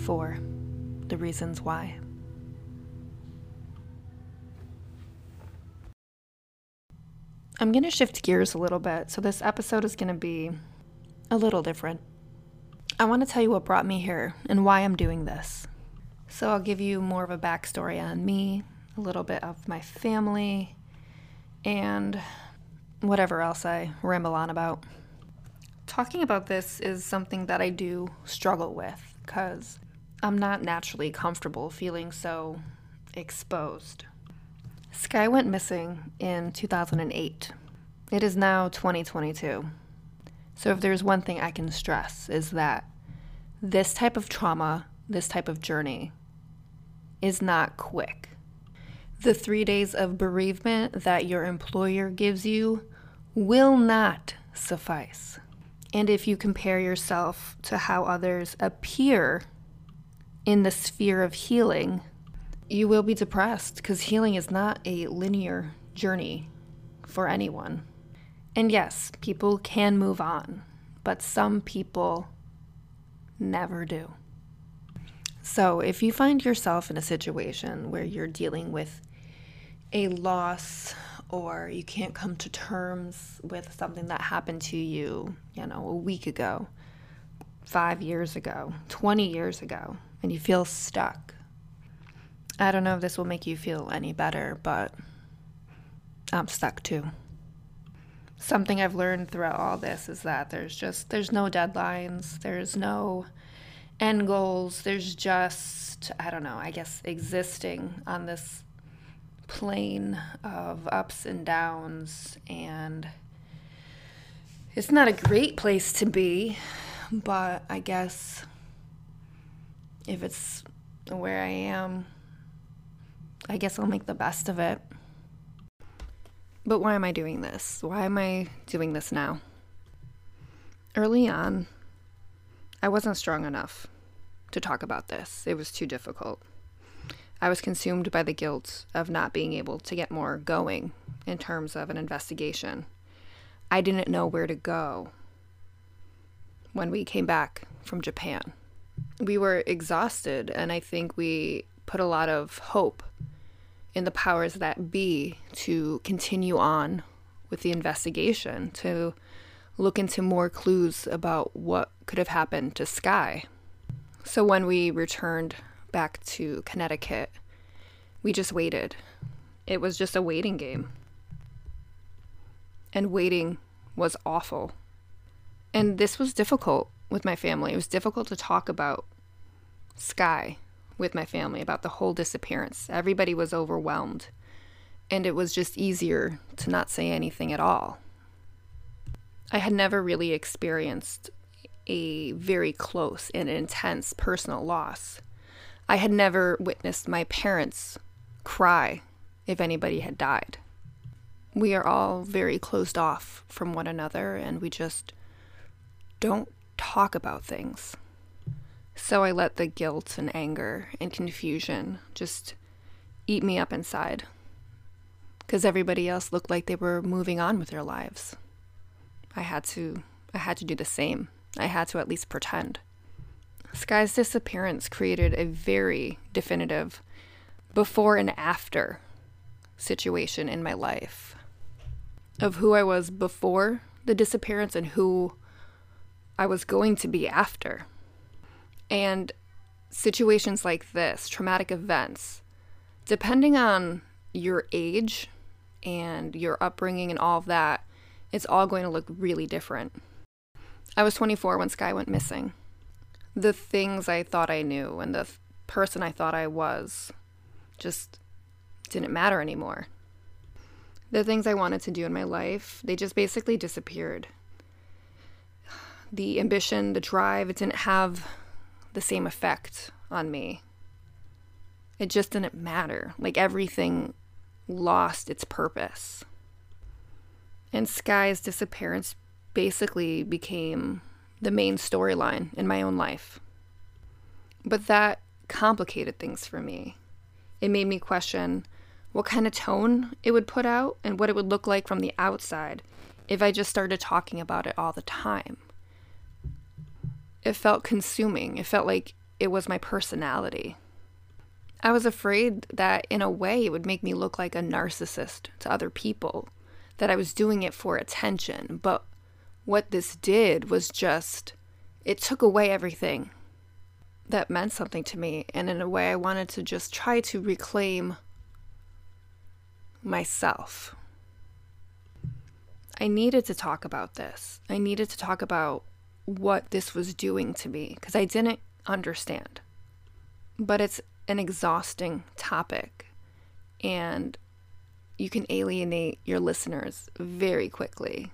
four The Reasons Why. I'm going to shift gears a little bit, so this episode is going to be a little different. I want to tell you what brought me here and why I'm doing this. So I'll give you more of a backstory on me, a little bit of my family, and whatever else I ramble on about. Talking about this is something that I do struggle with because I'm not naturally comfortable feeling so exposed. Skye went missing in 2008. It is now 2022. So, if there's one thing I can stress, is that this type of trauma, this type of journey, is not quick. The three days of bereavement that your employer gives you will not suffice. And if you compare yourself to how others appear in the sphere of healing, you will be depressed because healing is not a linear journey for anyone. And yes, people can move on, but some people never do. So if you find yourself in a situation where you're dealing with a loss or you can't come to terms with something that happened to you, you know, a week ago, five years ago, 20 years ago, and you feel stuck, I don't know if this will make you feel any better, but I'm stuck too. Something I've learned throughout all this is that there's just there's no deadlines, there's no end goals, there's just I don't know, I guess existing on this plane of ups and downs and it's not a great place to be, but I guess if it's where I am, I guess I'll make the best of it. But why am I doing this? Why am I doing this now? Early on, I wasn't strong enough to talk about this. It was too difficult. I was consumed by the guilt of not being able to get more going in terms of an investigation. I didn't know where to go when we came back from Japan. We were exhausted, and I think we put a lot of hope in the powers that be to continue on with the investigation, to look into more clues about what could have happened to Skye. So when we returned back to Connecticut, we just waited. It was just a waiting game. And waiting was awful. And this was difficult with my family. It was difficult to talk about Skye with my family, about the whole disappearance. Everybody was overwhelmed. And it was just easier to not say anything at all. I had never really experienced a very close and intense personal loss. I had never witnessed my parents cry if anybody had died. We are all very closed off from one another and we just don't talk about things. So I let the guilt and anger and confusion just eat me up inside. Because everybody else looked like they were moving on with their lives. I had to I had to do the same. I had to at least pretend. Skye's disappearance created a very definitive before and after situation in my life of who I was before the disappearance and who I was going to be after. And situations like this, traumatic events, depending on your age and your upbringing and all of that, it's all going to look really different. I was 24 when Skye went missing. The things I thought I knew and the person I thought I was just didn't matter anymore. The things I wanted to do in my life, they just basically disappeared. The ambition, the drive, it didn't have the same effect on me. It just didn't matter. Like everything lost its purpose. And Skye's disappearance basically became the main storyline in my own life. But that complicated things for me. It made me question what kind of tone it would put out and what it would look like from the outside if I just started talking about it all the time. It felt consuming. It felt like it was my personality. I was afraid that in a way it would make me look like a narcissist to other people, that I was doing it for attention. But what this did was just, it took away everything that meant something to me. And in a way, I wanted to just try to reclaim myself. I needed to talk about this. I needed to talk about what this was doing to me because I didn't understand. But it's an exhausting topic and you can alienate your listeners very quickly.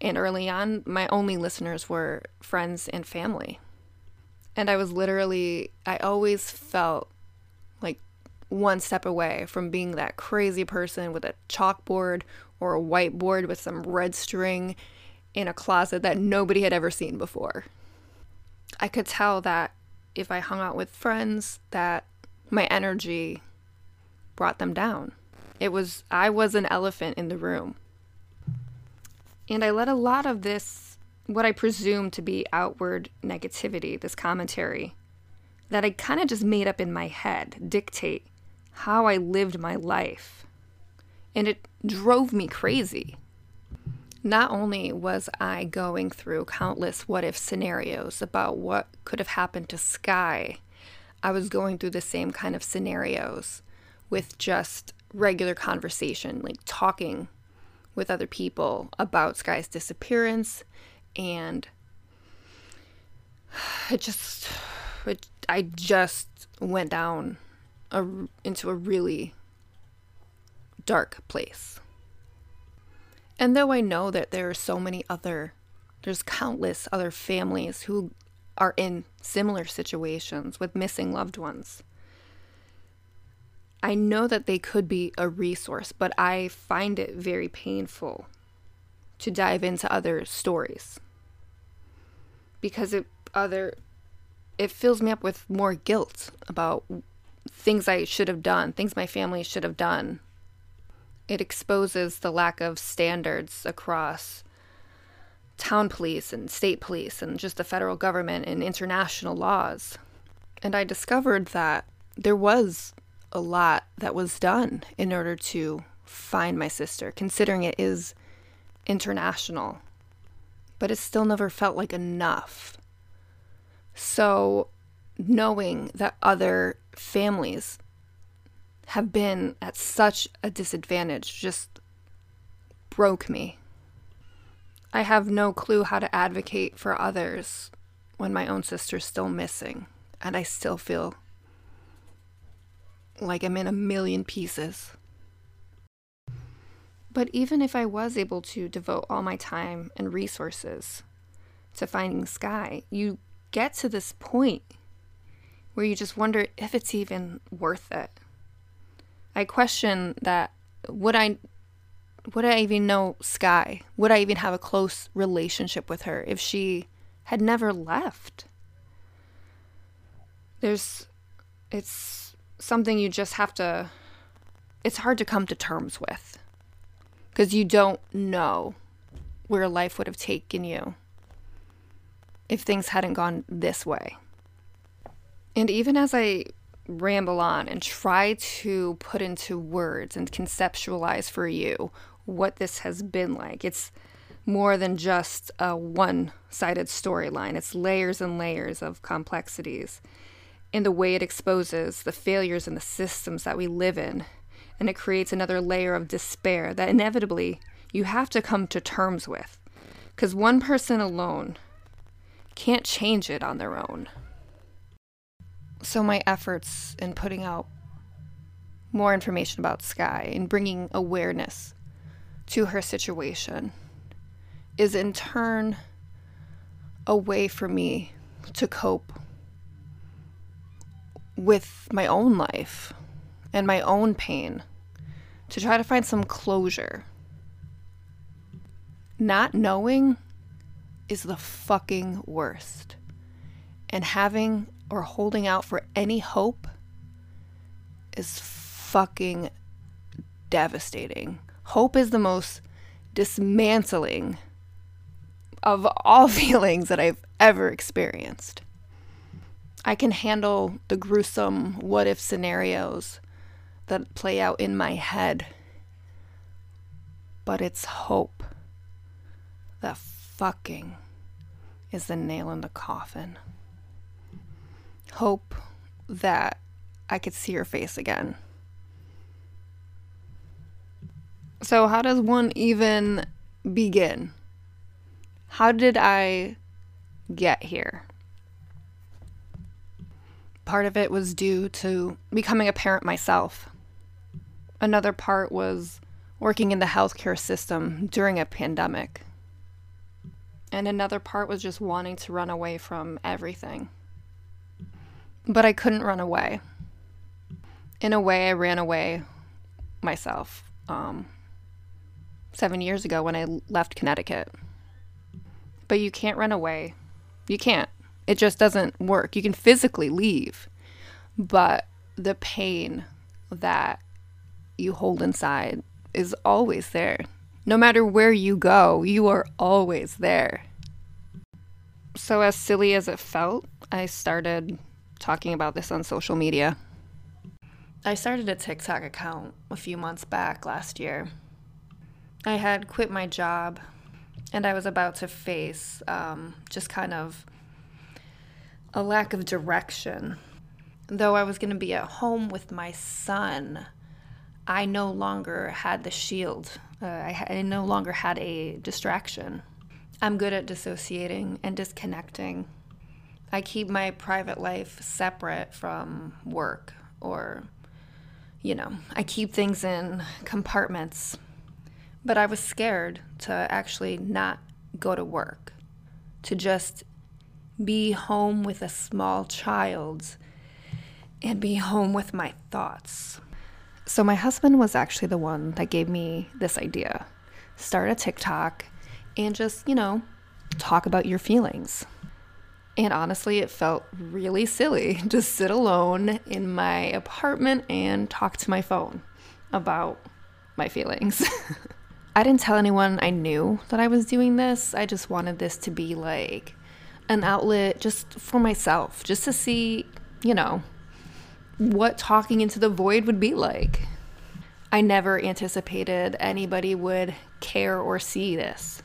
And early on, my only listeners were friends and family. And I was literally, I always felt like one step away from being that crazy person with a chalkboard or a whiteboard with some red string in a closet that nobody had ever seen before. I could tell that if I hung out with friends that my energy brought them down. It was I was an elephant in the room. And I let a lot of this what I presume to be outward negativity, this commentary that I kind of just made up in my head, dictate how I lived my life. And it drove me crazy. Not only was I going through countless what if scenarios about what could have happened to Skye, I was going through the same kind of scenarios with just regular conversation, like talking with other people about Skye's disappearance. And it just, it, I just went down a, into a really dark place. And though I know that there are so many other, there's countless other families who are in similar situations with missing loved ones, I know that they could be a resource, but I find it very painful to dive into other stories. Because it other it fills me up with more guilt about things I should have done, things my family should have done it exposes the lack of standards across town police and state police and just the federal government and international laws. And I discovered that there was a lot that was done in order to find my sister, considering it is international. But it still never felt like enough. So, knowing that other families have been at such a disadvantage just broke me. I have no clue how to advocate for others when my own sister's still missing, and I still feel like I'm in a million pieces. But even if I was able to devote all my time and resources to finding Skye, you get to this point where you just wonder if it's even worth it. I question that would I would I even know Skye? Would I even have a close relationship with her if she had never left? There's it's something you just have to it's hard to come to terms with because you don't know where life would have taken you if things hadn't gone this way. And even as I ramble on and try to put into words and conceptualize for you what this has been like. It's more than just a one sided storyline, it's layers and layers of complexities in the way it exposes the failures in the systems that we live in. And it creates another layer of despair that inevitably you have to come to terms with. Because one person alone can't change it on their own. So, my efforts in putting out more information about Skye and bringing awareness to her situation is in turn a way for me to cope with my own life and my own pain, to try to find some closure. Not knowing is the fucking worst. And having or holding out for any hope is fucking devastating. Hope is the most dismantling of all feelings that I've ever experienced. I can handle the gruesome what if scenarios that play out in my head, but it's hope that fucking is the nail in the coffin. Hope that I could see her face again. So, how does one even begin? How did I get here? Part of it was due to becoming a parent myself. Another part was working in the healthcare system during a pandemic. And another part was just wanting to run away from everything. But I couldn't run away. In a way, I ran away myself um, seven years ago when I left Connecticut. But you can't run away. You can't. It just doesn't work. You can physically leave, but the pain that you hold inside is always there. No matter where you go, you are always there. So, as silly as it felt, I started talking about this on social media. I started a TikTok account a few months back last year. I had quit my job and I was about to face um, just kind of a lack of direction. Though I was going to be at home with my son, I no longer had the shield. Uh, I, I no longer had a distraction. I'm good at dissociating and disconnecting. I keep my private life separate from work, or, you know, I keep things in compartments. But I was scared to actually not go to work, to just be home with a small child and be home with my thoughts. So, my husband was actually the one that gave me this idea start a TikTok and just, you know, talk about your feelings. And honestly, it felt really silly to sit alone in my apartment and talk to my phone about my feelings. I didn't tell anyone I knew that I was doing this. I just wanted this to be like an outlet just for myself, just to see, you know, what talking into the void would be like. I never anticipated anybody would care or see this.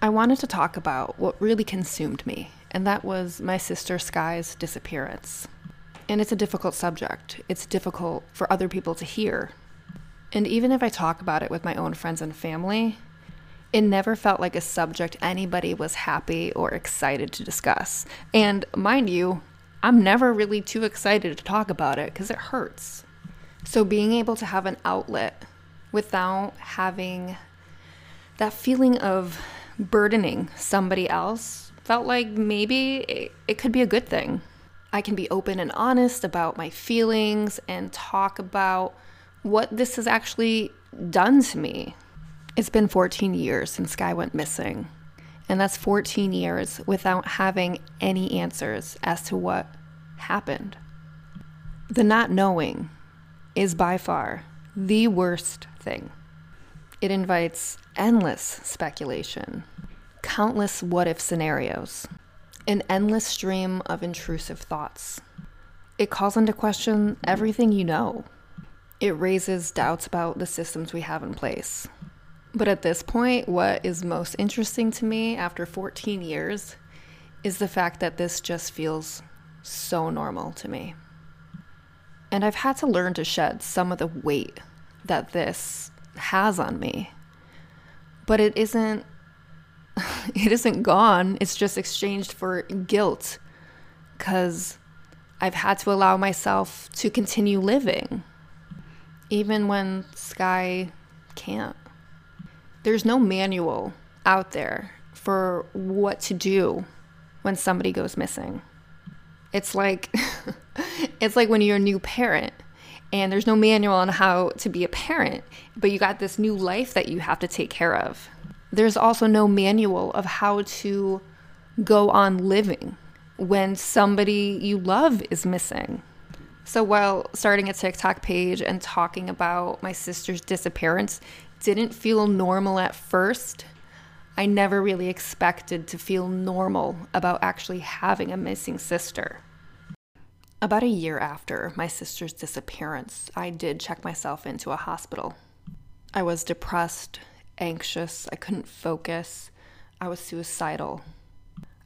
I wanted to talk about what really consumed me, and that was my sister Skye's disappearance. And it's a difficult subject. It's difficult for other people to hear. And even if I talk about it with my own friends and family, it never felt like a subject anybody was happy or excited to discuss. And mind you, I'm never really too excited to talk about it because it hurts. So being able to have an outlet without having that feeling of burdening somebody else felt like maybe it, it, could be a good thing. I can be open and honest about my feelings and talk about what this has actually done to me. It's been 14 years since Skye went missing, and that's 14 years without having any answers as to what happened. The not knowing is by far the worst thing. It invites endless speculation, countless what if scenarios, an endless stream of intrusive thoughts. It calls into question everything you know. It raises doubts about the systems we have in place. But at this point, what is most interesting to me after 14 years is the fact that this just feels so normal to me. And I've had to learn to shed some of the weight that this has on me. But it isn't it isn't gone, it's just exchanged for guilt because I've had to allow myself to continue living, even when Skye can't. There's no manual out there for what to do when somebody goes missing. It's like it's like when you're a new parent and there's no manual on how to be a parent, but you got this new life that you have to take care of. There's also no manual of how to go on living when somebody you love is missing. So while starting a TikTok page and talking about my sister's disappearance didn't feel normal at first, I never really expected to feel normal about actually having a missing sister. About a year after my sister's disappearance, I did check myself into a hospital. I was depressed, anxious, I couldn't focus, I was suicidal.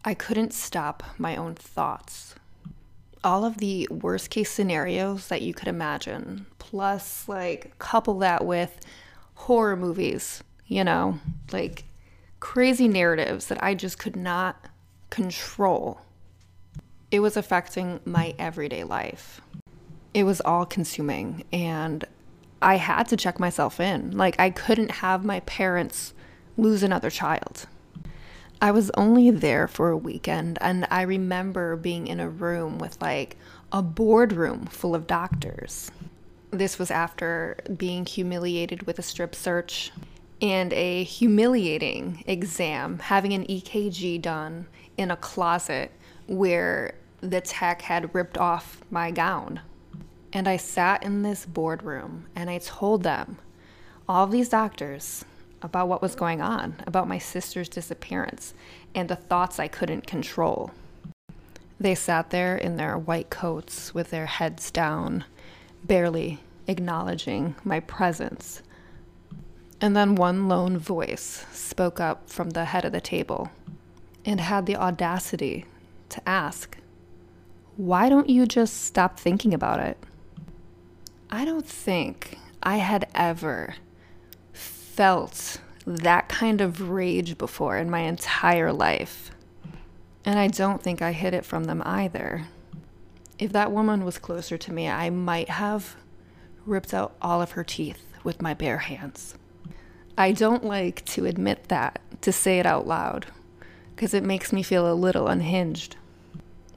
I couldn't stop my own thoughts. All of the worst case scenarios that you could imagine, plus, like, couple that with horror movies, you know, like crazy narratives that I just could not control. It was affecting my everyday life. It was all consuming, and I had to check myself in. Like, I couldn't have my parents lose another child. I was only there for a weekend, and I remember being in a room with like a boardroom full of doctors. This was after being humiliated with a strip search and a humiliating exam, having an EKG done in a closet where the tech had ripped off my gown. And I sat in this boardroom and I told them, all of these doctors, about what was going on, about my sister's disappearance, and the thoughts I couldn't control. They sat there in their white coats with their heads down, barely acknowledging my presence and then one lone voice spoke up from the head of the table and had the audacity to ask, Why don't you just stop thinking about it? I don't think I had ever felt that kind of rage before in my entire life. And I don't think I hid it from them either. If that woman was closer to me, I might have ripped out all of her teeth with my bare hands. I don't like to admit that, to say it out loud, because it makes me feel a little unhinged.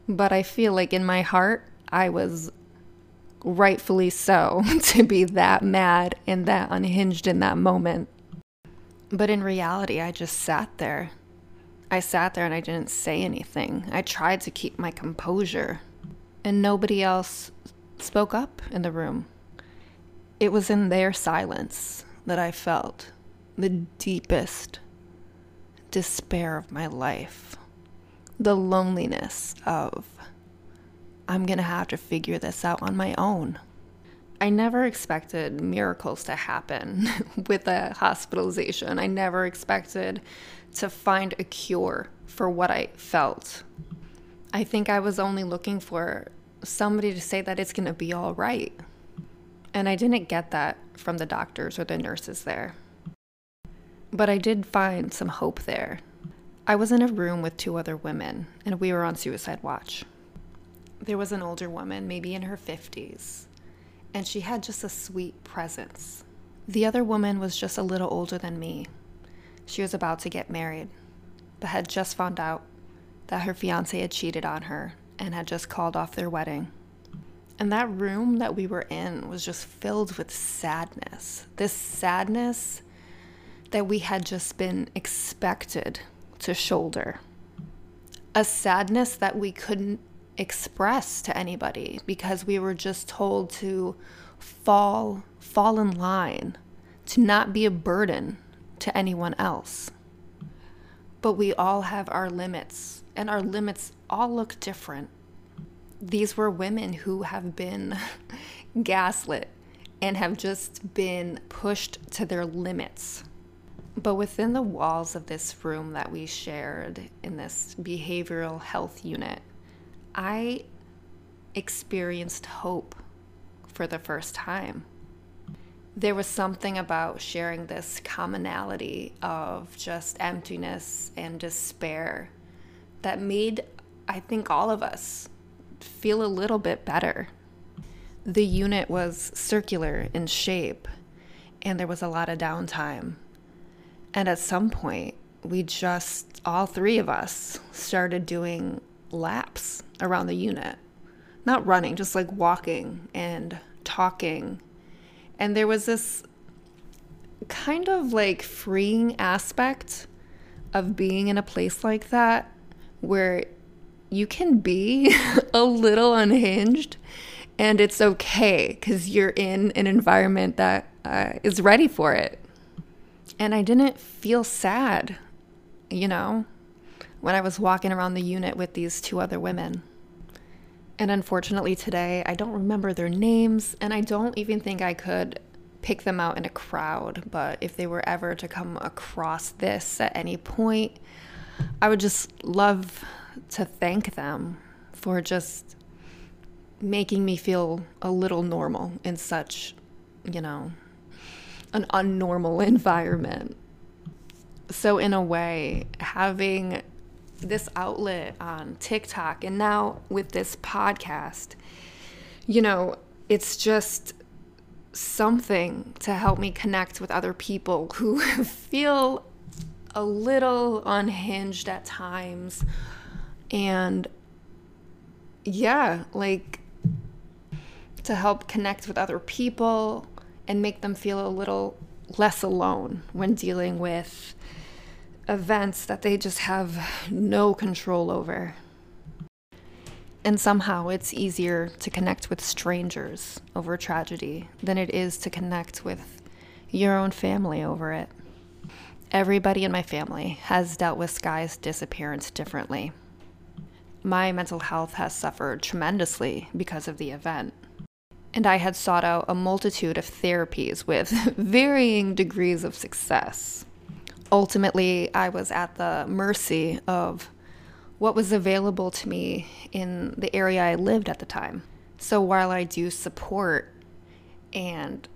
But I feel like in my heart, I was rightfully so to be that mad and that unhinged in that moment. But in reality, I just sat there. I sat there and I didn't say anything. I tried to keep my composure, and nobody else spoke up in the room. It was in their silence that I felt the deepest despair of my life, the loneliness of, I'm to have to figure this out on my own. I never expected miracles to happen with a hospitalization. I never expected to find a cure for what I felt. I think I was only looking for somebody to say that it's going to be all right. And I didn't get that from the doctors or the nurses there. But I did find some hope there. I was in a room with two other women, and we were on suicide watch. There was an older woman, maybe in her 50s, and she had just a sweet presence. The other woman was just a little older than me. She was about to get married, but had just found out that her fiance had cheated on her and had just called off their wedding. And that room that we were in was just filled with sadness. This sadness that we had just been expected to shoulder. A sadness that we couldn't express to anybody because we were just told to fall fall in line, to not be a burden to anyone else. But we all have our limits, and our limits all look different. These were women who have been gaslit and have just been pushed to their limits. But within the walls of this room that we shared in this behavioral health unit, I experienced hope for the first time. there was something about sharing this commonality of just emptiness and despair that made, I think, all of us feel a little bit better. The unit was circular in shape, and there was a lot of downtime. And at some point, we just, all three of us, started doing laps around the unit. Not running, just like walking and talking and there was this kind of like freeing aspect of being in a place like that where you can be a little unhinged and it's okay because you're in an environment that uh, is ready for it. And I didn't feel sad, you know, when I was walking around the unit with these two other women. And unfortunately, today, I don't remember their names, and I don't even think I could pick them out in a crowd. But if they were ever to come across this at any point, I would just love to thank them for just making me feel a little normal in such, you know, an unnormal environment. So, in a way, having this outlet on TikTok and now with this podcast, you know, it's just something to help me connect with other people who feel a little unhinged at times. And yeah, like to help connect with other people and make them feel a little less alone when dealing with events that they just have no control over. And somehow it's easier to connect with strangers over tragedy than it is to connect with your own family over it. Everybody in my family has dealt with Skye's disappearance differently. My mental health has suffered tremendously because of the event. And I had sought out a multitude of therapies with varying degrees of success ultimately, I was at the mercy of what was available to me in the area I lived at the time. So while I do support and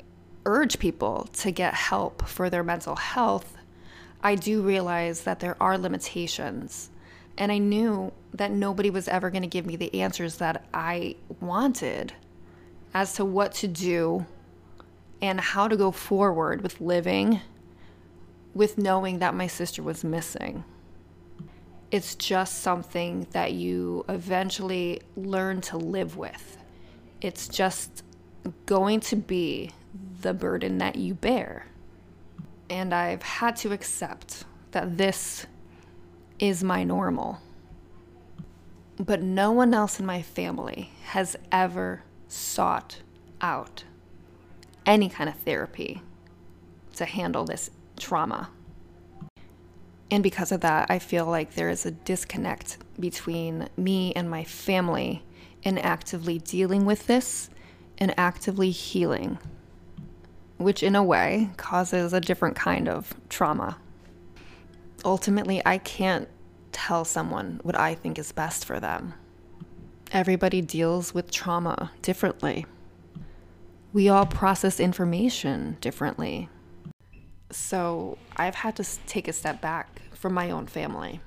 urge people to get help for their mental health, I do realize that there are limitations. And I knew that nobody was ever going to give me the answers that I wanted as to what to do and how to go forward with living with knowing that my sister was missing. It's just something that you eventually learn to live with. It's just going to be the burden that you bear. And I've had to accept that this is my normal. But no one else in my family has ever sought out any kind of therapy to handle this trauma. And because of that, I feel like there is a disconnect between me and my family in actively dealing with this and actively healing, which in a way causes a different kind of trauma. Ultimately, I can't tell someone what I think is best for them. Everybody deals with trauma differently. We all process information differently. So I've had to take a step back from my own family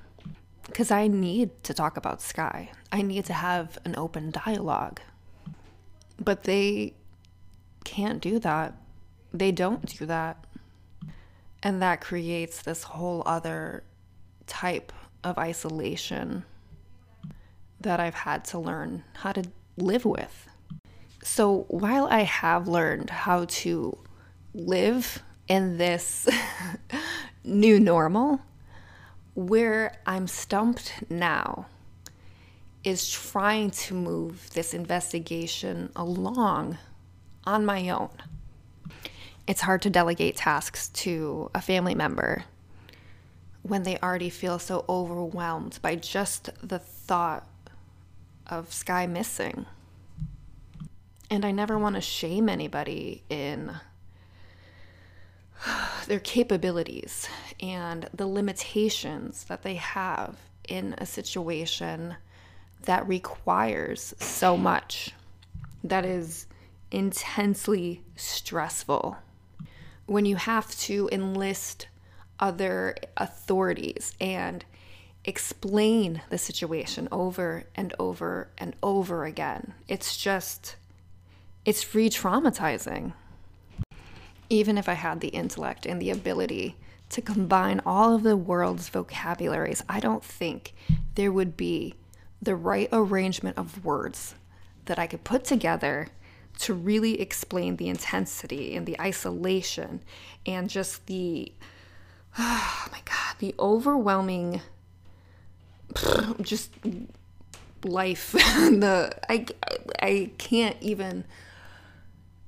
because I need to talk about Skye. I need to have an open dialogue. But they can't do that. They don't do that. And that creates this whole other type of isolation that I've had to learn how to live with. So while I have learned how to live in this new normal, where I'm stumped now is trying to move this investigation along on my own. It's hard to delegate tasks to a family member when they already feel so overwhelmed by just the thought of Skye missing. And I never want to shame anybody in their capabilities and the limitations that they have in a situation that requires so much, that is intensely stressful when you have to enlist other authorities and explain the situation over and over and over again. It's just, it's re traumatizing. Even if I had the intellect and the ability to combine all of the world's vocabularies, I don't think there would be the right arrangement of words that I could put together to really explain the intensity and the isolation and just the oh my god the overwhelming just life. The I I can't even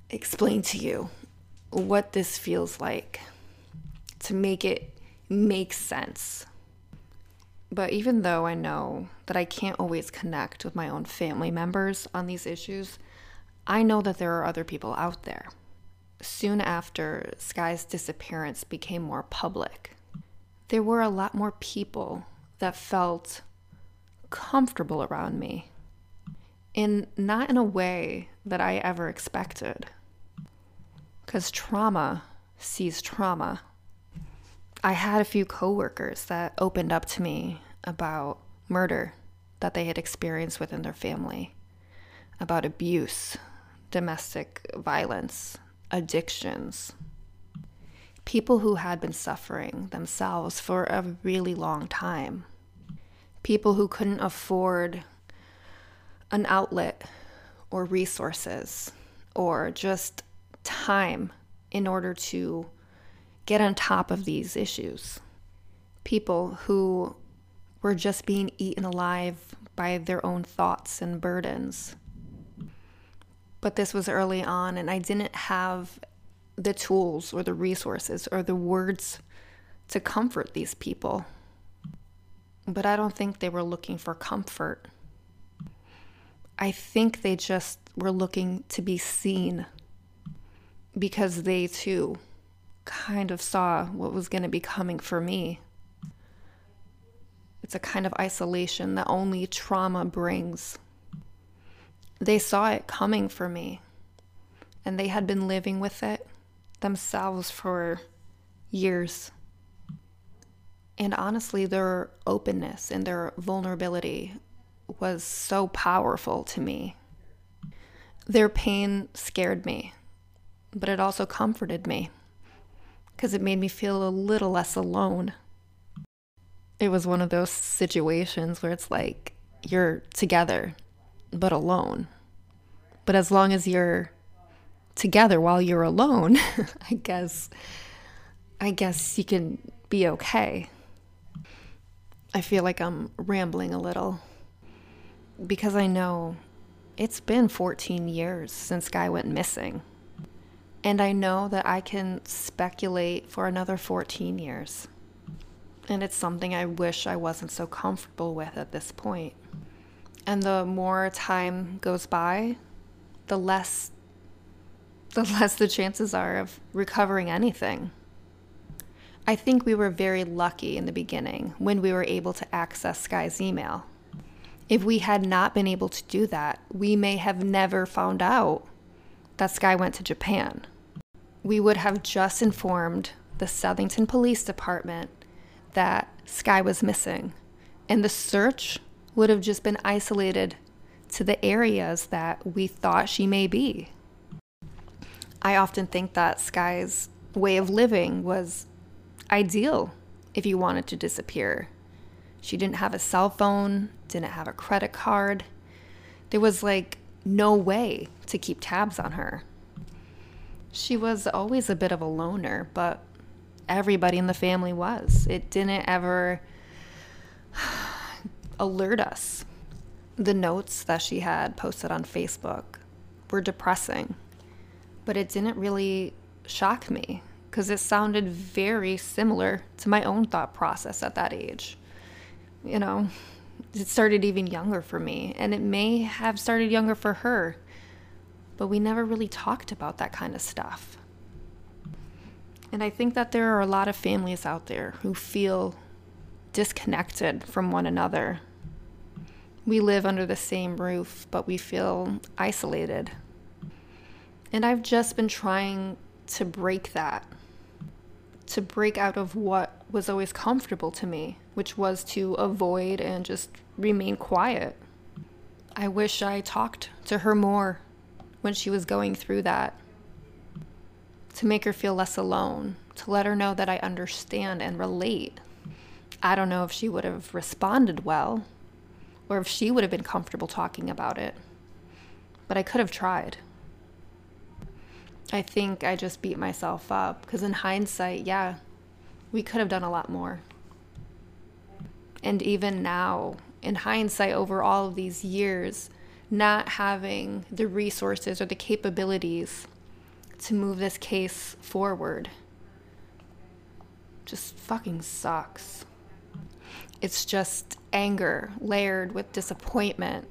explain to you what this feels like to make it make sense but even though I know that I can't always connect with my own family members on these issues I know that there are other people out there. Soon after Skye's disappearance became more public, there were a lot more people that felt comfortable around me. And not in a way that I ever expected. Because trauma sees trauma. I had a few coworkers that opened up to me about murder that they had experienced within their family, about abuse domestic violence, addictions, people who had been suffering themselves for a really long time, people who couldn't afford an outlet or resources or just time in order to get on top of these issues. People who were just being eaten alive by their own thoughts and burdens but this was early on, and I didn't have the tools or the resources or the words to comfort these people. But I don't think they were looking for comfort. I think they just were looking to be seen because they too kind of saw what was going to be coming for me. It's a kind of isolation that only trauma brings. They saw it coming for me, and they had been living with it themselves for years. And honestly, their openness and their vulnerability was so powerful to me. Their pain scared me, but it also comforted me because it made me feel a little less alone. It was one of those situations where it's like you're together but alone. But as long as you're together while you're alone, I guess I guess you can be okay. I feel like I'm rambling a little because I know it's been 14 years since Skye went missing. And I know that I can speculate for another 14 years. And it's something I wish I wasn't so comfortable with at this point. And the more time goes by, the less the less the chances are of recovering anything. I think we were very lucky in the beginning when we were able to access Skye's email. If we had not been able to do that, we may have never found out that Skye went to Japan. We would have just informed the Southington Police Department that Skye was missing, and the search would have just been isolated to the areas that we thought she may be. I often think that Skye's way of living was ideal if you wanted to disappear. She didn't have a cell phone, didn't have a credit card. There was like no way to keep tabs on her. She was always a bit of a loner, but everybody in the family was. It didn't ever alert us. The notes that she had posted on Facebook were depressing, but it didn't really shock me because it sounded very similar to my own thought process at that age. You know, it started even younger for me, and it may have started younger for her, but we never really talked about that kind of stuff. And I think that there are a lot of families out there who feel disconnected from one another we live under the same roof, but we feel isolated. And I've just been trying to break that to break out of what was always comfortable to me, which was to avoid and just remain quiet. I wish I talked to her more when she was going through that to make her feel less alone, to let her know that I understand and relate. I don't know if she would have responded well or if she would have been comfortable talking about it, but I could have tried. I think I just beat myself up because, in hindsight, yeah, we could have done a lot more. And even now, in hindsight, over all of these years, not having the resources or the capabilities to move this case forward just fucking sucks. It's just anger layered with disappointment,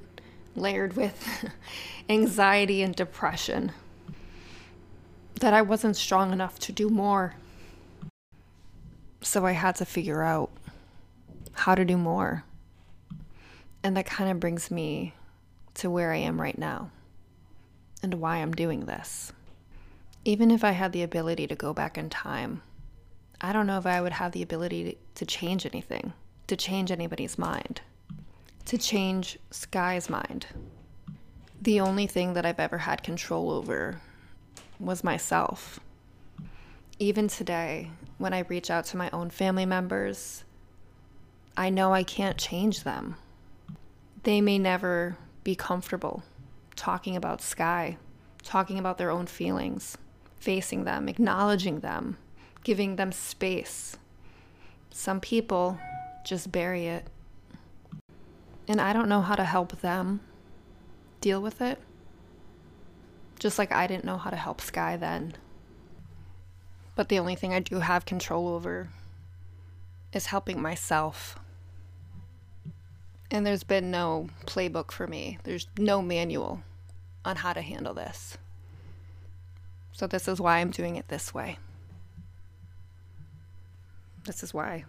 layered with anxiety and depression. That I wasn't strong enough to do more. So I had to figure out how to do more. And that kind of brings me to where I am right now and why I'm doing this. Even if I had the ability to go back in time, I don't know if I would have the ability to change anything, to change anybody's mind, to change Skye's mind. The only thing that I've ever had control over was myself. Even today, when I reach out to my own family members, I know I can't change them. They may never be comfortable talking about Skye, talking about their own feelings, facing them, acknowledging them, giving them space. Some people just bury it. And I don't know how to help them deal with it. Just like I didn't know how to help Skye then. But the only thing I do have control over is helping myself. And there's been no playbook for me, there's no manual on how to handle this. So, this is why I'm doing it this way. This is why.